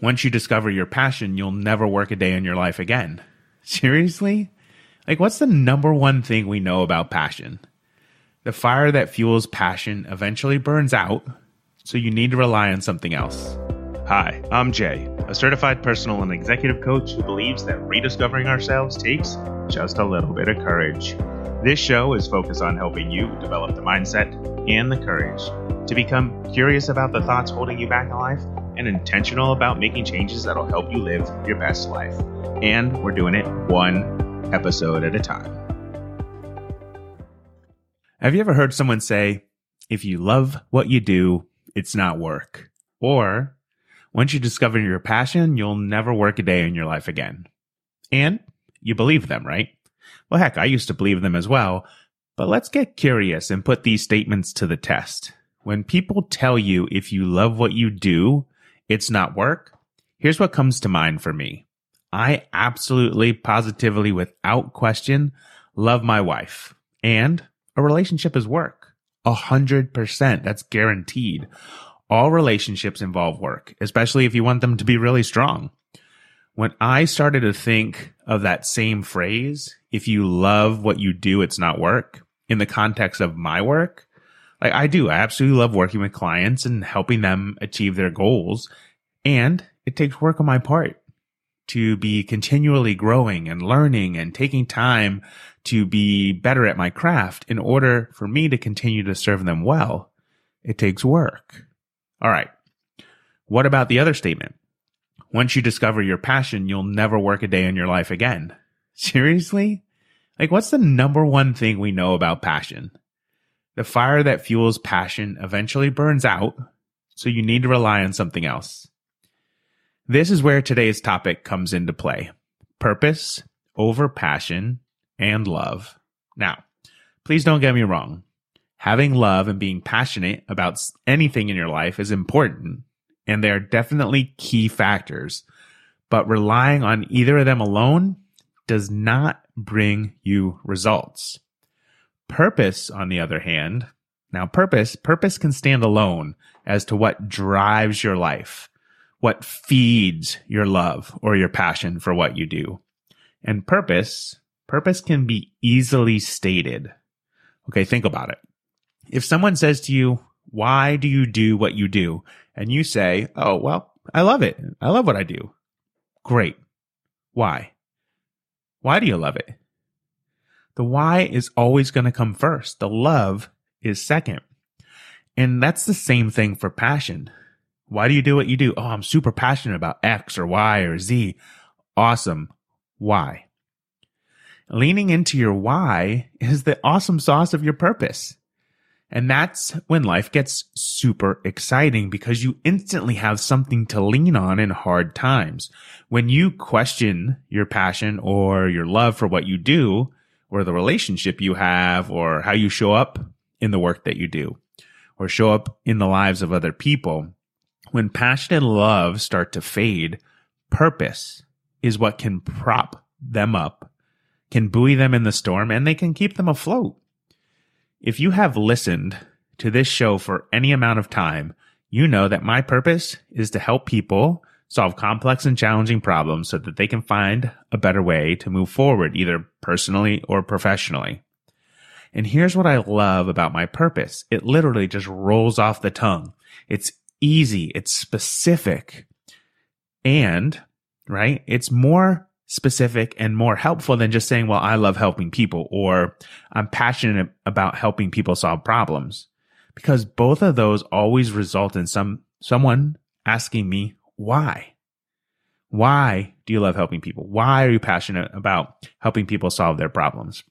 once you discover your passion, you'll never work a day in your life again. Seriously? Like, what's the number one thing we know about passion? The fire that fuels passion eventually burns out, so you need to rely on something else. Hi, I'm Jay, a certified personal and executive coach who believes that rediscovering ourselves takes just a little bit of courage. This show is focused on helping you develop the mindset and the courage to become curious about the thoughts holding you back in life and intentional about making changes that'll help you live your best life. And we're doing it one episode at a time. Have you ever heard someone say, if you love what you do, it's not work? Or, once you discover your passion, you'll never work a day in your life again. And you believe them, right? Well, heck, I used to believe them as well. But let's get curious and put these statements to the test. When people tell you if you love what you do, it's not work, here's what comes to mind for me. I absolutely, positively, without question, love my wife. And a relationship is work. A hundred percent. That's guaranteed. All relationships involve work, especially if you want them to be really strong. When I started to think of that same phrase, if you love what you do, it's not work, in the context of my work, like I do, I absolutely love working with clients and helping them achieve their goals. And it takes work on my part to be continually growing and learning and taking time to be better at my craft in order for me to continue to serve them well. It takes work. All right. What about the other statement? Once you discover your passion, you'll never work a day in your life again. Seriously? Like, what's the number one thing we know about passion? The fire that fuels passion eventually burns out, so you need to rely on something else. This is where today's topic comes into play purpose over passion and love. Now, please don't get me wrong. Having love and being passionate about anything in your life is important, and they are definitely key factors. But relying on either of them alone does not bring you results. Purpose, on the other hand, now purpose, purpose can stand alone as to what drives your life, what feeds your love or your passion for what you do. And purpose, purpose can be easily stated. Okay, think about it. If someone says to you, why do you do what you do? And you say, oh, well, I love it. I love what I do. Great. Why? Why do you love it? The why is always going to come first. The love is second. And that's the same thing for passion. Why do you do what you do? Oh, I'm super passionate about X or Y or Z. Awesome. Why? Leaning into your why is the awesome sauce of your purpose. And that's when life gets super exciting because you instantly have something to lean on in hard times. When you question your passion or your love for what you do, or the relationship you have or how you show up in the work that you do or show up in the lives of other people. When passion and love start to fade, purpose is what can prop them up, can buoy them in the storm, and they can keep them afloat. If you have listened to this show for any amount of time, you know that my purpose is to help people solve complex and challenging problems so that they can find a better way to move forward, either personally or professionally. And here's what I love about my purpose. It literally just rolls off the tongue. It's easy. It's specific. And, right, it's more specific and more helpful than just saying, well, I love helping people or I'm passionate about helping people solve problems because both of those always result in some, someone asking me why? Why do you love helping people? Why are you passionate about helping people solve their problems?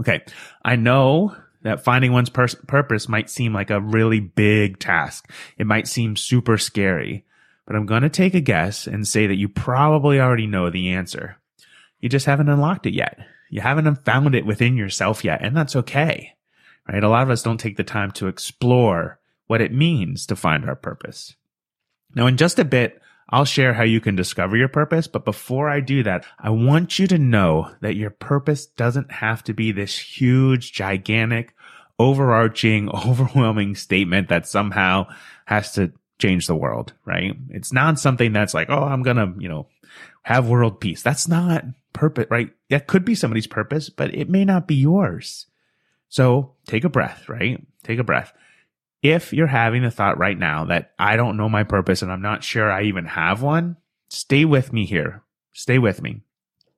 Okay. I know that finding one's pers- purpose might seem like a really big task. It might seem super scary, but I'm going to take a guess and say that you probably already know the answer. You just haven't unlocked it yet. You haven't found it within yourself yet, and that's okay. Right? A lot of us don't take the time to explore what it means to find our purpose. Now, in just a bit, I'll share how you can discover your purpose. But before I do that, I want you to know that your purpose doesn't have to be this huge, gigantic, overarching, overwhelming statement that somehow has to change the world, right? It's not something that's like, oh, I'm going to, you know, have world peace. That's not purpose, right? That could be somebody's purpose, but it may not be yours. So take a breath, right? Take a breath. If you're having the thought right now that I don't know my purpose and I'm not sure I even have one, stay with me here. Stay with me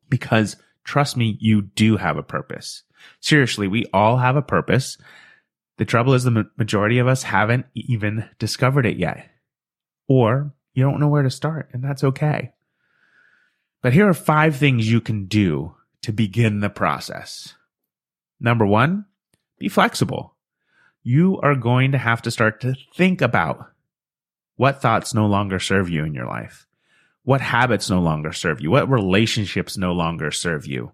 because trust me, you do have a purpose. Seriously, we all have a purpose. The trouble is the majority of us haven't even discovered it yet. Or you don't know where to start, and that's okay. But here are five things you can do to begin the process. Number one, be flexible. You are going to have to start to think about what thoughts no longer serve you in your life, what habits no longer serve you, what relationships no longer serve you.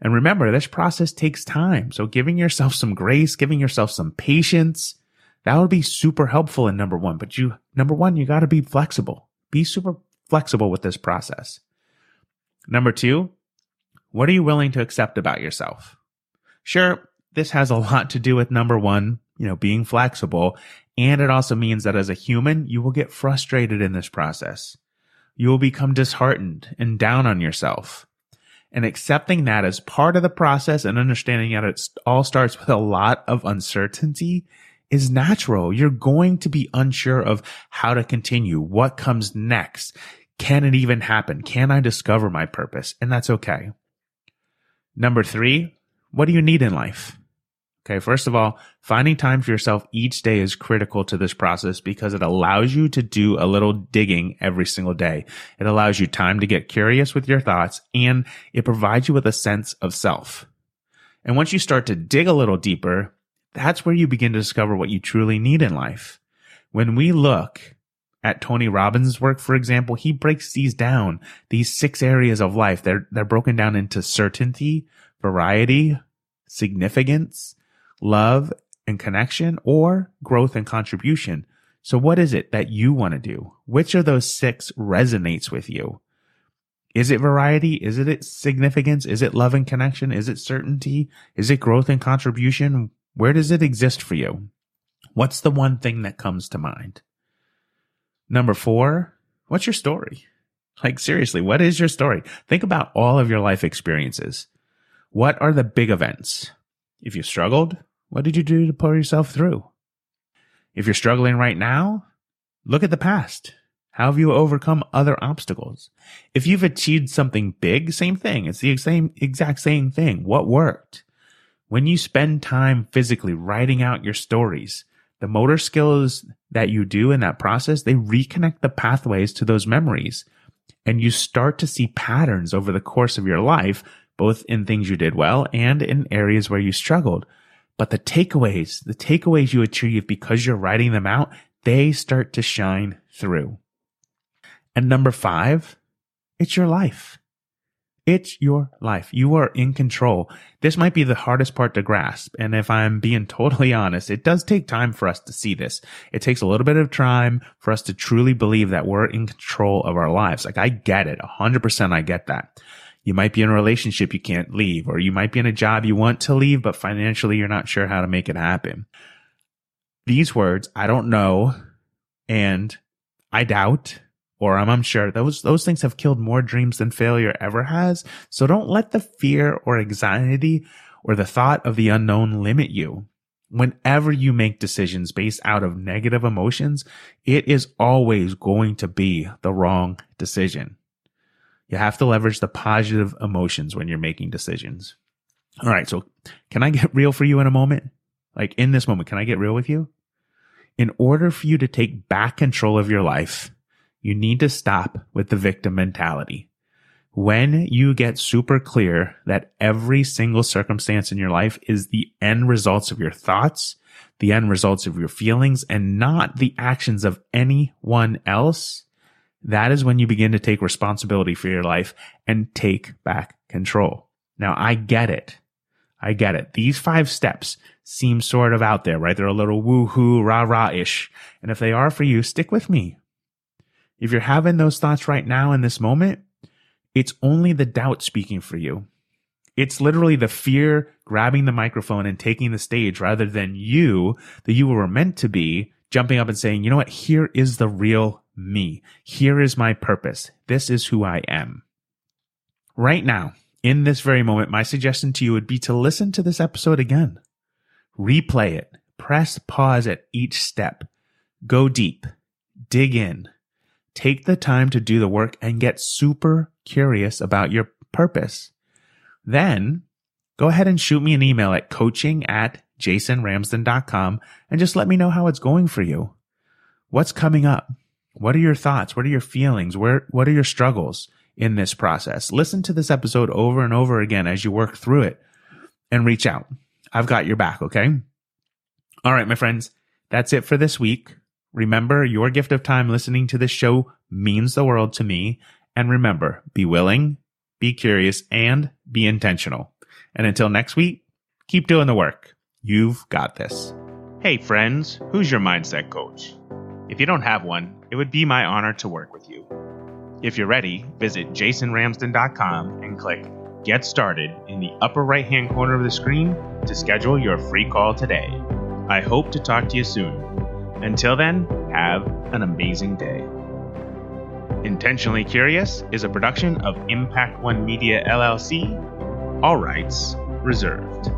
And remember, this process takes time. So giving yourself some grace, giving yourself some patience, that would be super helpful in number one. But you, number one, you got to be flexible. Be super flexible with this process. Number two, what are you willing to accept about yourself? Sure, this has a lot to do with number one, you know, being flexible. And it also means that as a human, you will get frustrated in this process. You will become disheartened and down on yourself and accepting that as part of the process and understanding that it all starts with a lot of uncertainty is natural. You're going to be unsure of how to continue, what comes next. Can it even happen? Can I discover my purpose? And that's okay. Number three, what do you need in life? Okay. First of all, finding time for yourself each day is critical to this process because it allows you to do a little digging every single day. It allows you time to get curious with your thoughts and it provides you with a sense of self. And once you start to dig a little deeper, that's where you begin to discover what you truly need in life. When we look at Tony Robbins' work, for example, he breaks these down, these six areas of life. They're, they're broken down into certainty, variety, significance, love and connection or growth and contribution. So what is it that you want to do? Which of those six resonates with you? Is it variety? Is it significance? Is it love and connection? Is it certainty? Is it growth and contribution? Where does it exist for you? What's the one thing that comes to mind? Number four, what's your story? Like seriously, what is your story? Think about all of your life experiences. What are the big events? If you struggled, what did you do to pull yourself through? If you're struggling right now, look at the past. How have you overcome other obstacles? If you've achieved something big, same thing. It's the same, exact same thing. What worked? When you spend time physically writing out your stories, the motor skills that you do in that process, they reconnect the pathways to those memories. And you start to see patterns over the course of your life both in things you did well and in areas where you struggled. But the takeaways, the takeaways you achieve because you're writing them out, they start to shine through. And number five, it's your life. It's your life. You are in control. This might be the hardest part to grasp. And if I'm being totally honest, it does take time for us to see this. It takes a little bit of time for us to truly believe that we're in control of our lives. Like I get it. 100% I get that. You might be in a relationship you can't leave, or you might be in a job you want to leave, but financially you're not sure how to make it happen. These words, I don't know, and I doubt, or I'm unsure, those, those things have killed more dreams than failure ever has. So don't let the fear or anxiety or the thought of the unknown limit you. Whenever you make decisions based out of negative emotions, it is always going to be the wrong decision. You have to leverage the positive emotions when you're making decisions. All right. So can I get real for you in a moment? Like in this moment, can I get real with you? In order for you to take back control of your life, you need to stop with the victim mentality. When you get super clear that every single circumstance in your life is the end results of your thoughts, the end results of your feelings, and not the actions of anyone else, that is when you begin to take responsibility for your life and take back control. Now I get it. I get it. These five steps seem sort of out there, right? They're a little woohoo, rah rah ish. And if they are for you, stick with me. If you're having those thoughts right now in this moment, it's only the doubt speaking for you. It's literally the fear grabbing the microphone and taking the stage rather than you, that you were meant to be, jumping up and saying, you know what? Here is the real me. Here is my purpose. This is who I am. Right now, in this very moment, my suggestion to you would be to listen to this episode again. Replay it. Press pause at each step. Go deep. Dig in. Take the time to do the work and get super curious about your purpose. Then go ahead and shoot me an email at coaching at jasonramsden.com and just let me know how it's going for you. What's coming up? What are your thoughts? What are your feelings? Where, what are your struggles in this process? Listen to this episode over and over again as you work through it and reach out. I've got your back. Okay. All right, my friends. That's it for this week. Remember, your gift of time listening to this show means the world to me. And remember, be willing, be curious, and be intentional. And until next week, keep doing the work. You've got this. Hey, friends, who's your mindset coach? If you don't have one, it would be my honor to work with you. If you're ready, visit jasonramsden.com and click Get Started in the upper right hand corner of the screen to schedule your free call today. I hope to talk to you soon. Until then, have an amazing day. Intentionally Curious is a production of Impact One Media LLC. All rights reserved.